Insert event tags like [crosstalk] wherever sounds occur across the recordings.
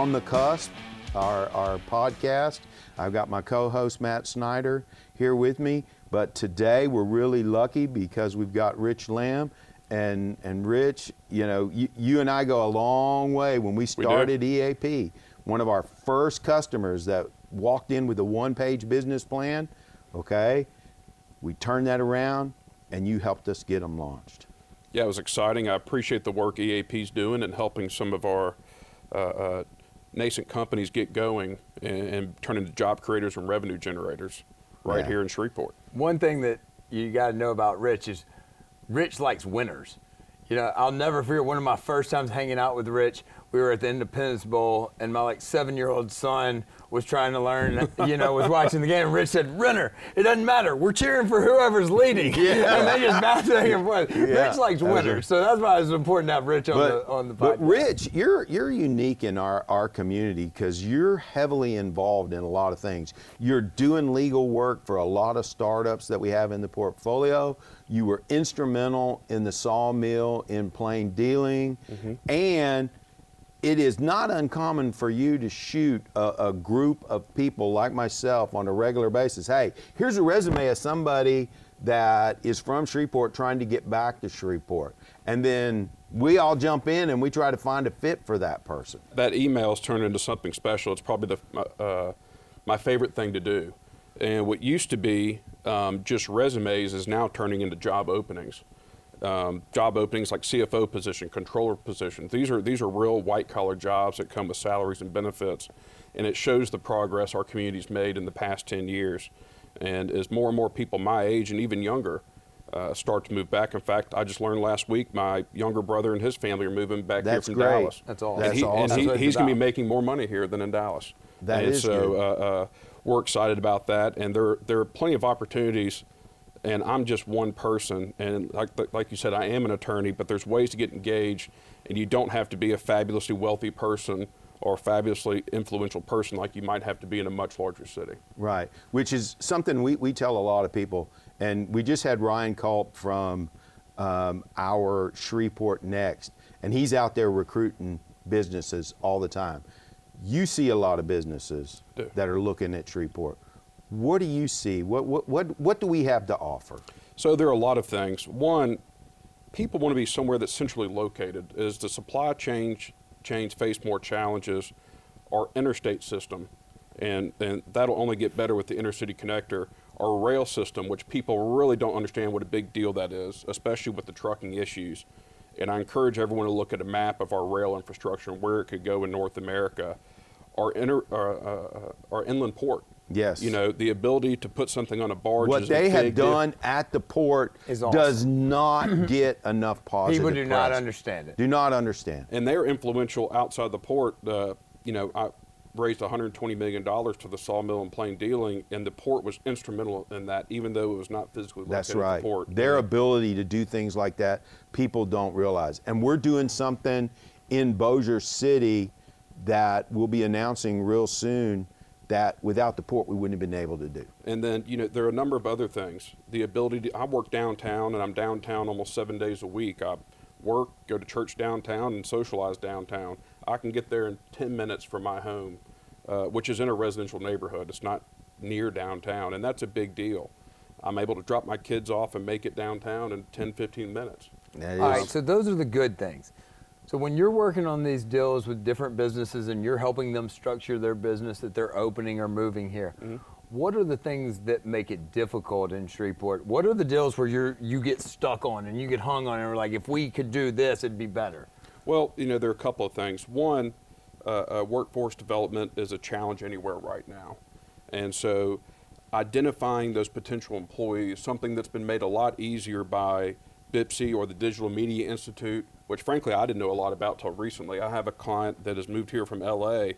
On the Cusp, our, our podcast. I've got my co host Matt Snyder here with me. But today we're really lucky because we've got Rich Lamb. And, and Rich, you know, you, you and I go a long way. When we started We EAP, one of our first customers that walked in with a one page business plan, okay, we turned that around and you helped us get them launched. Yeah, it was exciting. I appreciate the work EAP's doing and helping some of our uh, uh, nascent companies get going and, and turn into job creators and revenue generators right Yeah. here in Shreveport. One thing that you got to know about Rich is Rich likes winners. You know, I'll never forget one of my first times hanging out with Rich. We were at the Independence Bowl, and my like seven-year-old son was trying to learn. You know, was watching the game. And Rich said, "Renner, it doesn't matter. We're cheering for whoever's leading." Yeah. [laughs] and they just bounced back and forth. Yeah. Rich likes winners, so that's why it's important to have Rich on the on the podcast. but Rich, you're you're unique in our, our community because you're heavily involved in a lot of things. You're doing legal work for a lot of startups that we have in the portfolio. You were instrumental in the sawmill in plain dealing, mm-hmm. and it is not uncommon for you to shoot a, a group of people like myself on a regular basis. Hey, here's a resume of somebody that is from Shreveport trying to get back to Shreveport. And then we all jump in and we try to find a fit for that person. That email's turned into something special. It's probably the, uh, my favorite thing to do. And what used to be um, just resumes is now turning into job openings. Um, job openings like CFO position, controller position. These are these are real white collar jobs that come with salaries and benefits, and it shows the progress our community's made in the past 10 years. And as more and more people my age and even younger uh, start to move back, in fact, I just learned last week my younger brother and his family are moving back That's here from great. Dallas. That's awesome. And, That's he, awesome. and he- That's he's going to be making more money here than in Dallas. That and is so good. Uh, uh, we're excited about that, and there there are plenty of opportunities. And I'm just one person, and like like you said, I am an attorney, but there's ways to get engaged, and you don't have to be a fabulously wealthy person or a fabulously influential person like you might have to be in a much larger city. Right, which is something we, we tell a lot of people. And we just had Ryan Culp from um, our Shreveport Next, and he's out there recruiting businesses all the time. You see a lot of businesses that are looking at Shreveport. What do you see? What, what, what, what do we have to offer? So there are a lot of things. One, people want to be somewhere that's centrally located. As the supply chain chains face more challenges, our interstate system, and, and that'll only get better with the intercity connector, our rail system, which people really don't understand what a big deal that is, especially with the trucking issues. And I encourage everyone to look at a map of our rail infrastructure and where it could go in North America. Our, inter, uh, uh, our inland port. Yes. You know, the ability to put something on a barge. What is a they have big deal. done at the port Is awesome. does not [clears throat] get enough positive People do not understand it. Do not understand. and they're influential outside the port. Uh, you know, I raised 120 million dollars to the sawmill and plain dealing, and the port was instrumental in that, even though it was not physically located That's at the port. Their Yeah. ability to do things like that, people don't realize. And we're doing something in Bossier City that we'll be announcing real soon that without the port we wouldn't have been able to do. And then, you know, there are a number of other things. The ability to, I work downtown and I'm downtown almost seven days a week. I work, go to church downtown, and socialize downtown. I can get there in 10 minutes from my home, uh, which is in a residential neighborhood. It's not near downtown, and that's a big deal. I'm able to drop my kids off and make it downtown in 10, 15 minutes. That All is- right, so those are the good things. So when you're working on these deals with different businesses and you're helping them structure their business that they're opening or moving here, what are the things that make it difficult in Shreveport? What are the deals where you you get stuck on and you get hung on and are like, if we could do this, it'd be better? Well, you know, there are a couple of things. One, uh, uh, workforce development is a challenge anywhere right now. And so identifying those potential employees, something that's been made a lot easier by BPCC or the Digital Media Institute, which frankly I didn't know a lot about till recently. I have a client that has moved here from LA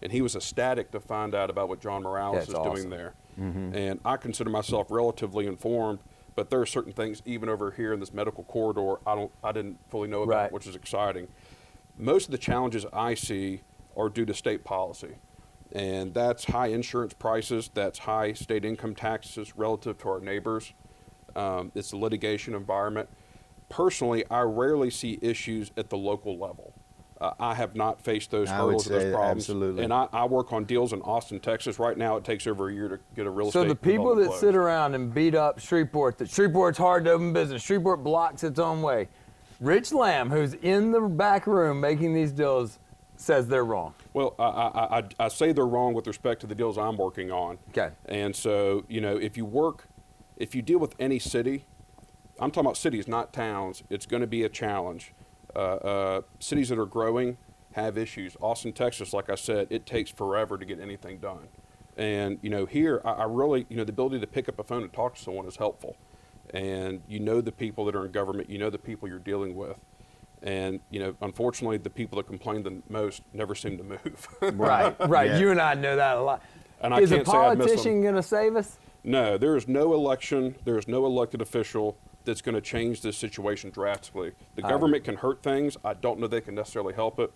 and he was ecstatic to find out about what John Morales That's is awesome. doing there. And I consider myself relatively informed, but there are certain things even over here in this medical corridor I don't I didn't fully know about, Right. which is exciting. Most of the challenges I see are due to state policy. And that's high insurance prices, that's high state income taxes relative to our neighbors. Um, it's the litigation environment. Personally, I rarely see issues at the local level. uh, I have not faced those I would hurdles or say those problems. absolutely. And I, I work on deals in Austin, Texas. Right now, it takes over a year to get a real So estate. So the people development that sit around and beat up Shreveport, that Shreveport's hard to open business, Shreveport blocks its own way. Rich Lamb, who's in the back room making these deals, says they're wrong. Well, I, I, I, I say they're wrong with respect to the deals I'm working on. Okay. And so, you know, if you work, if you deal with any city, I'm talking about cities, not towns, it's going to be a challenge. Uh, uh, cities that are growing have issues. Austin, Texas, like I said, it takes forever to get anything done. And, you know, here, I, I really, you know, the ability to pick up a phone and talk to someone is helpful. And you know the people that are in government, you know the people you're dealing with. And, you know, unfortunately, the people that complain the most never seem to move. [laughs] Right, right. Yeah. You and I know that a lot. And I Is can't a say I've missed politician going to save us? No, there is no election, there is no elected official that's going to change this situation drastically. The government can hurt things. I don't know they can necessarily help it.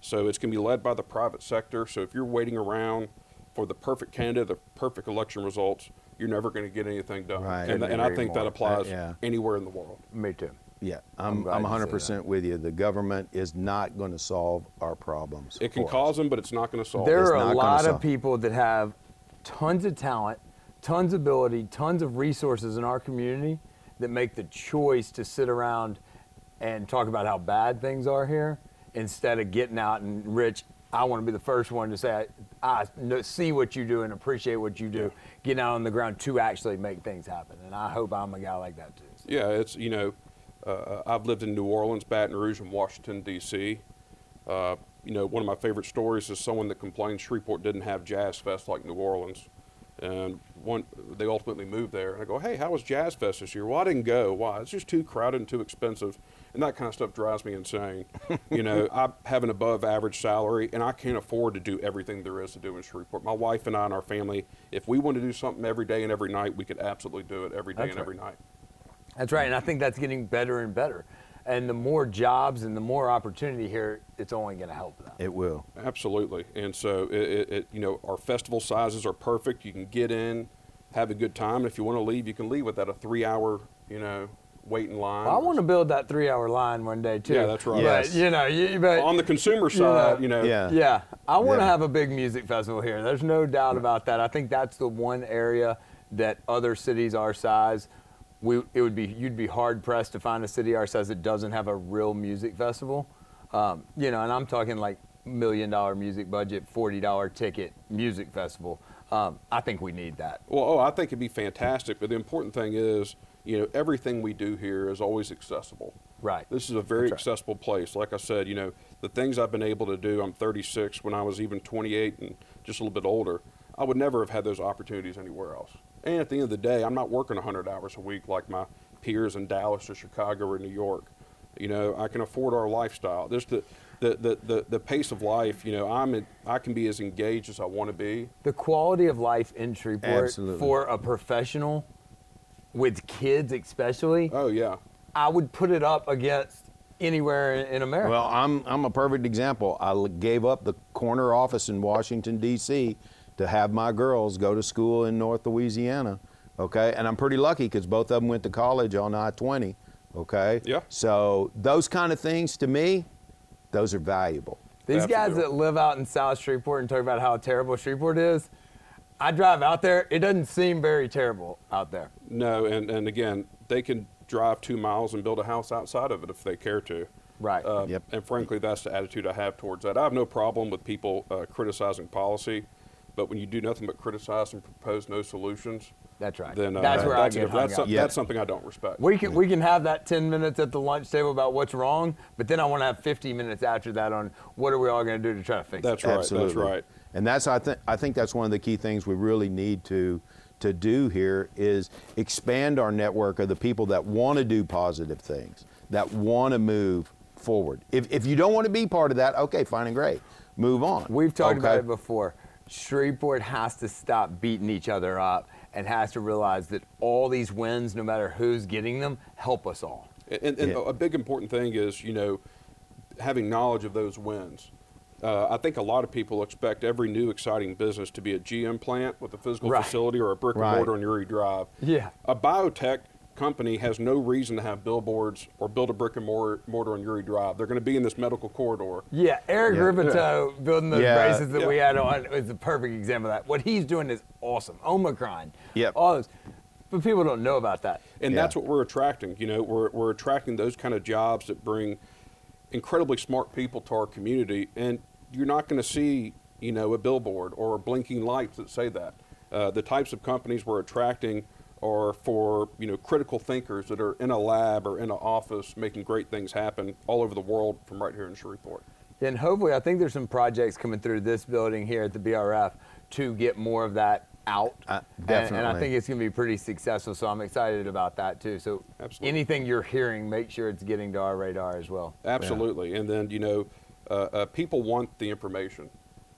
So it's going to be led by the private sector. So if you're waiting around for the perfect candidate, the perfect election results, you're never going to get anything done. Right. And, and I think more. that applies Uh, yeah. anywhere in the world. Me too. Yeah, I'm I'm, I'm, 100% with you. The government is not going to solve our problems. It can for us. cause them, but it's not going to solve them. There them. are a lot of people that have tons of talent, tons of ability, tons of resources in our community that make the choice to sit around and talk about how bad things are here instead of getting out and rich. I want to be the first one to say, I, I see what you do and appreciate what you do, getting out on the ground to actually make things happen. And I hope I'm a guy like that too. Yeah, it's you know, uh, I've lived in New Orleans, Baton Rouge, and Washington D.C. Uh, you know, one of my favorite stories is someone that complained Shreveport didn't have Jazz Fest like New Orleans, and one they ultimately moved there. And I go, hey, how was Jazz Fest this year? Well, I didn't go. Why? It's just too crowded and too expensive, and that kind of stuff drives me insane. [laughs] you know, I have an above average salary, and I can't afford to do everything there is to do in Shreveport. My wife and I and our family, if we want to do something every day and every night, we could absolutely do it every day That's and right. every night. That's right, and I think that's getting better and better. And the more jobs and the more opportunity here, it's only going to help them. It will. Absolutely, and so it, it, it, you know, our festival sizes are perfect. You can get in, have a good time. And if you want to leave, you can leave without a three-hour, you know, wait in line. Well, I want to build that three-hour line one day too. Yeah, that's right. Yes. But you know, you, but On the consumer side, you know, Yeah. yeah, I want to Yeah. have a big music festival here. There's no doubt about that. I think that's the one area that other cities our size, we it would be you'd be hard pressed to find a city our size that doesn't have a real music festival. Um, you know, and I'm talking like million dollar music budget, forty dollar ticket music festival. Um, I think we need that. Well, oh, I think it'd be fantastic. But the important thing is, you know, everything we do here is always accessible. Right. This is a very right. accessible place. Like I said, you know, the things I've been able to do. I'm 36. When I was even 28 and just a little bit older, I would never have had those opportunities anywhere else. And at the end of the day, I'm not working 100 hours a week like my peers in Dallas or Chicago or New York. You know, I can afford our lifestyle. There's the the, the, the, the pace of life. You know, I'm in, I can be as engaged as I want to be. the quality of life in Shreveport Absolutely. for a professional with kids especially Oh yeah. I would put it up against anywhere in, in America. Well, I'm, I'm a perfect example. I gave up the corner office in Washington, D.C. to have my girls go to school in North Louisiana. Okay. And I'm pretty lucky because both of them went to college on I 20. Okay. Yeah. So those kind of things to me, those are valuable. These guys that live out in South Shreveport and talk about how terrible Shreveport is, I drive out there, it doesn't seem very terrible out there. No, and, and again, they can drive two miles and build a house outside of it if they care to. Right. Uh, Yep. And frankly, that's the attitude I have towards that. I have no problem with people uh, criticizing policy, but when you do nothing but criticize and propose no solutions, That's right. then uh, that's where I that's, a get hung that's, up. some- Yeah. that's something I don't respect. We can we can have that 10 minutes at the lunch table about what's wrong, but then I want to have 50 minutes after that on what are we all going to do to try to fix That's it. right. Absolutely. That's right. And that's I think I think that's one of the key things we really need to to do here is expand our network of the people that want to do positive things, that want to move forward. If if you don't want to be part of that, okay, fine and great. Move on. We've talked about it before. Shreveport has to stop beating each other up and has to realize that all these wins, no matter who's getting them, help us all. And, and Yeah. a big important thing is, you know, having knowledge of those wins. Uh, I think a lot of people expect every new exciting business to be a GM plant with a physical Right. facility or a brick and Right. mortar on Youree Drive. Yeah. A biotech company has no reason to have billboards or build a brick and mortar, mortar on Youree Drive. They're going to be in this medical corridor. Yeah, Eric Yeah. Rivito building those Yeah. braces that we had on is a perfect example of that. What he's doing is awesome. Omicron. Yep. All those. But people don't know about that. And Yeah. that's what we're attracting. You know, we're, we're attracting those kind of jobs that bring incredibly smart people to our community. And you're not going to see, you know, a billboard or blinking lights that say that. Uh, the types of companies we're attracting are for, you know, critical thinkers that are in a lab or in an office making great things happen all over the world from right here in Shreveport. And hopefully, I think there's some projects coming through this building here at the BRF to get more of that out. Uh, And- And, I think it's going to be pretty successful. So I'm excited about that too. So Absolutely. anything you're hearing, make sure it's getting to our radar as well. Absolutely. And then, you know, uh, uh, people want the information.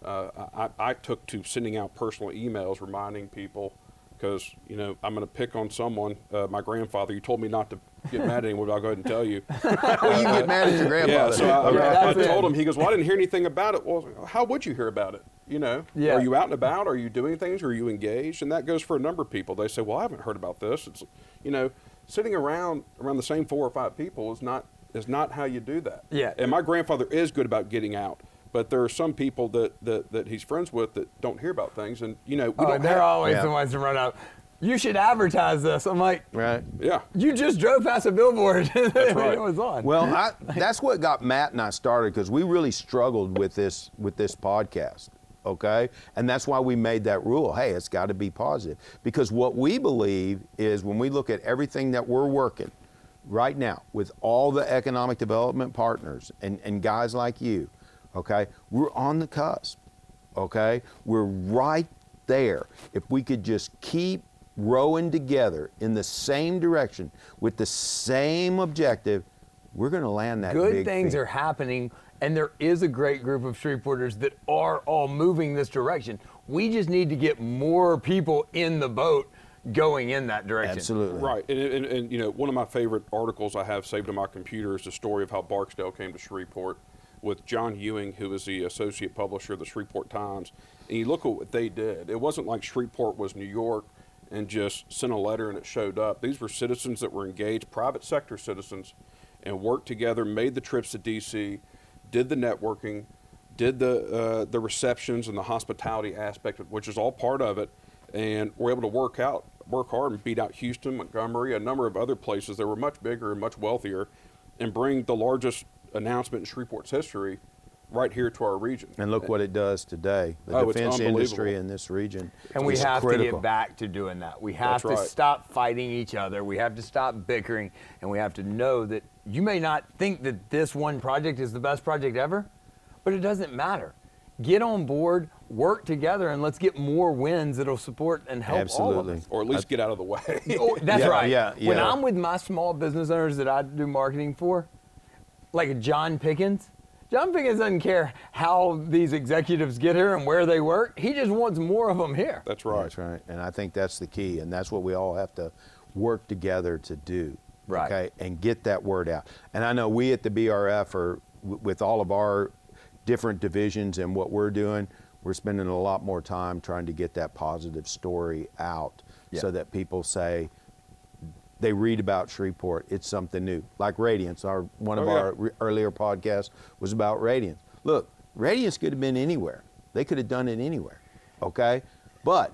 Uh, I, I took to sending out personal emails reminding people because, you know, I'm going to pick on someone. Uh, my grandfather, you told me not to get mad at anyone, but I'll go ahead and tell you. [laughs] well, you get mad at your grandfather. Yeah, so I. I- I told him, he goes, Well, I didn't hear anything about it. Well, how would you hear about it? You know, Yeah. are you out and about? Are you doing things? Are you engaged? And that goes for a number of people. They say, Well, I haven't heard about this. It's, you know, sitting around around the same four or five people is not is not how you do that. Yeah. And my grandfather is good about getting out. But there are some people that, that, that he's friends with that don't hear about things, and you know we Oh, don't they're have- always Yeah. the ones to run up. You should advertise this. I'm like, right. yeah. you just drove past a billboard [laughs] when right. it was on. Well, I, [laughs] that's what got Matt and I started because we really struggled with this with this podcast. Okay, and that's why we made that rule. Hey, it's got to be positive because what we believe is when we look at everything that we're working right now with all the economic development partners and, and guys like you, okay, we're on the cusp. Okay, we're right there. If we could just keep rowing together in the same direction with the same objective, we're going to land that good big things thing. are happening, and there is a great group of Shreveporters that are all moving this direction. We just need to get more people in the boat going in that direction. Absolutely. Right, and, and, and you know, one of my favorite articles I have saved on my computer is the story of how Barksdale came to Shreveport with John Ewing, who was the associate publisher of the Shreveport Times. And you look at what they did. It wasn't like Shreveport was New York and just sent a letter and it showed up. These were citizens that were engaged, private sector citizens, and worked together, made the trips to D.C., did the networking, did the uh, the receptions and the hospitality aspect, which is all part of it, and were able to work out, work hard, and beat out Houston, Montgomery, a number of other places that were much bigger and much wealthier, and bring the largest announcement in Shreveport's history right here to our region. And look what it does today. The Oh, defense industry in this region And we is have to critical. get back to doing that. We have That's to right. stop fighting each other. We have to stop bickering. And we have to know that you may not think that this one project is the best project ever, but it doesn't matter. Get on board, work together, and let's get more wins that'll support and help all of Absolutely. us. or at least get out of the way. Oh, that's Yeah, right. yeah, When. I'm with my small business owners that I do marketing for, like a John Pickens, John Pickens doesn't care how these executives get here and where they work. He just wants more of them here. That's right. That's right. And I think that's the key. And that's what we all have to work together to do. Right. Okay. And get that word out. And I know we at the BRF are, w- with all of our different divisions and what we're doing, we're spending a lot more time trying to get that positive story out Yeah. so that people say, they read about Shreveport, it's something new. Like Radiance, our one of Oh, yeah. our re- earlier podcasts was about Radiance. Look, Radiance could have been anywhere. They could have done it anywhere. Okay? But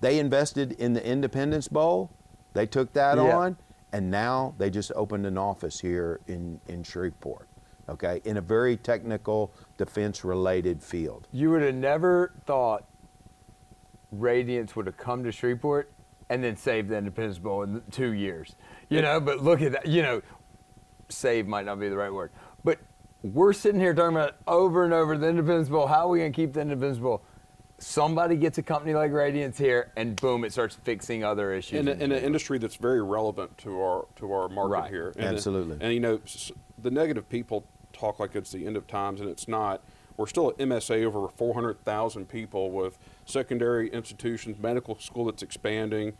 they invested in the Independence Bowl. They took that Yeah. on and now they just opened an office here in in Shreveport. Okay? In a very technical defense related field. You would have never thought Radiance would have come to Shreveport and then save the Independence Bowl in two years. You know, but look at that. You know, save might not be the right word, but we're sitting here talking about over and over the Independence Bowl. How are we going to keep the Independence Bowl? Somebody gets a company like Radiance here, and boom, it starts fixing other issues. in, a, in an industry that's very relevant to our to our market Right. here. And, Absolutely. And you know, the negative people talk like it's the end of times, and it's not. We're still at MSA over 400,000 people with secondary institutions, medical school that's expanding,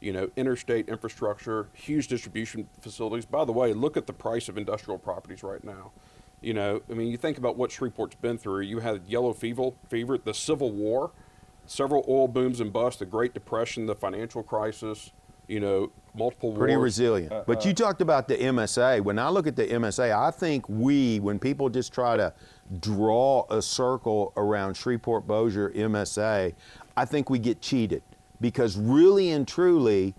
you know, interstate infrastructure, huge distribution facilities. By the way, look at the price of industrial properties right now. You know, I mean, you think about what Shreveport's been through. You had yellow fever, fever, the Civil War, several oil booms and busts, the Great Depression, the financial crisis. You know, multiple Pretty wars. resilient. Uh, but you talked about the MSA. When I look at the MSA, I think we, when people just try to draw a circle around Shreveport Bossier MSA, I think we get cheated because really and truly,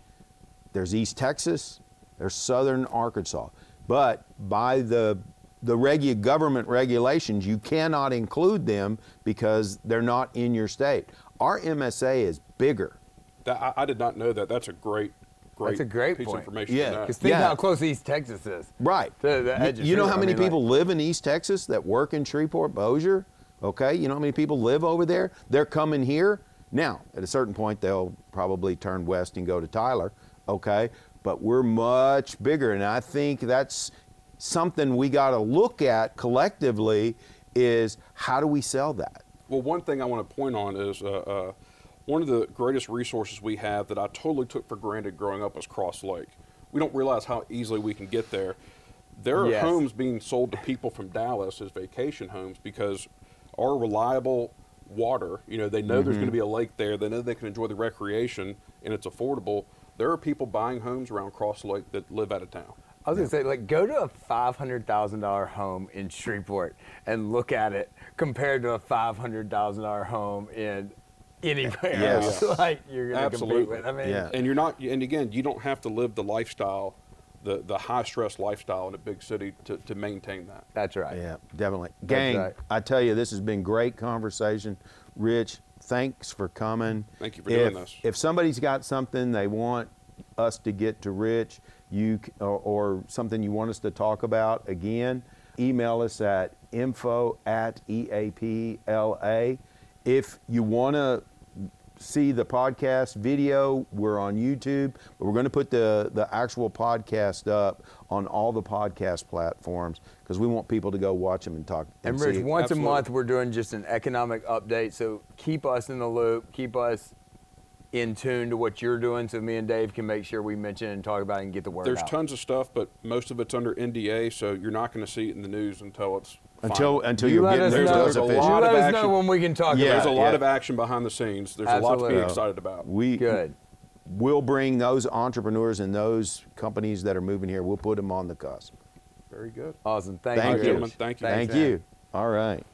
there's East Texas, there's Southern Arkansas, but by the the regu- government regulations, you cannot include them because they're not in your state. Our MSA is bigger. That, I, I did not know that. That's a great, great, That's a great piece point. of information. Yeah. Because think Yeah. how close East Texas is. Right. To the You- edge of you know how Shreveport. I many mean, like- people live in East Texas that work in Shreveport, Bossier? Okay, you know how many people live over there? They're coming here. Now, at a certain point, they'll probably turn west and go to Tyler. Okay, but we're much bigger, and I think that's something we got to look at collectively. Is how do we sell that? Well, one thing I want to point on is uh, uh, one of the greatest resources we have that I totally took for granted growing up was Cross Lake. We don't realize how easily we can get there. There are Yes. homes being sold to people from Dallas as vacation homes because our reliable water, you know, they know there's mm-hmm. going to be a lake there, they know they can enjoy the recreation, and it's affordable. There are people buying homes around Cross Lake that live out of town. I was gonna say, like, go to a five hundred thousand dollar home in Shreveport and look at it compared to a five hundred thousand dollar home in anywhere [laughs] Yes. else. like you're gonna Absolutely. compete with. I mean, Yeah. and you're not and again you don't have to live the lifestyle the the high stress lifestyle in a big city to, to maintain that that's right. Yeah, definitely. Gang, right. I tell you, this has been great conversation. Rich, thanks for coming. Thank you for if, doing this. If somebody's got something they want us to get to Rich, you or, or something you want us to talk about, again, email us at info at EAPLA. If you want to see the podcast video, we're on YouTube, but we're going to put the, the actual podcast up on all the podcast platforms because we want people to go watch them and talk. And see Rich, it. once Absolutely. a month we're doing just an economic update. So keep us in the loop. Keep us in tune to what you're doing, so me and Dave can make sure we mention and talk about it and get the word there's out. There's tons of stuff but most of it's under nda so you're not going to see it in the news until it's until final. until you you're let getting us there there's- to know. us there's a you officially. lot let of us know action. when we can talk Yeah, there's a lot yeah. of action behind the scenes there's a lot to be excited about We. Good. We'll bring those entrepreneurs and those companies that are moving here. We'll put them on the cusp. very good Awesome. Thank, Thank you. you. gentlemen. Thank you. Thanks, Thank you. All right.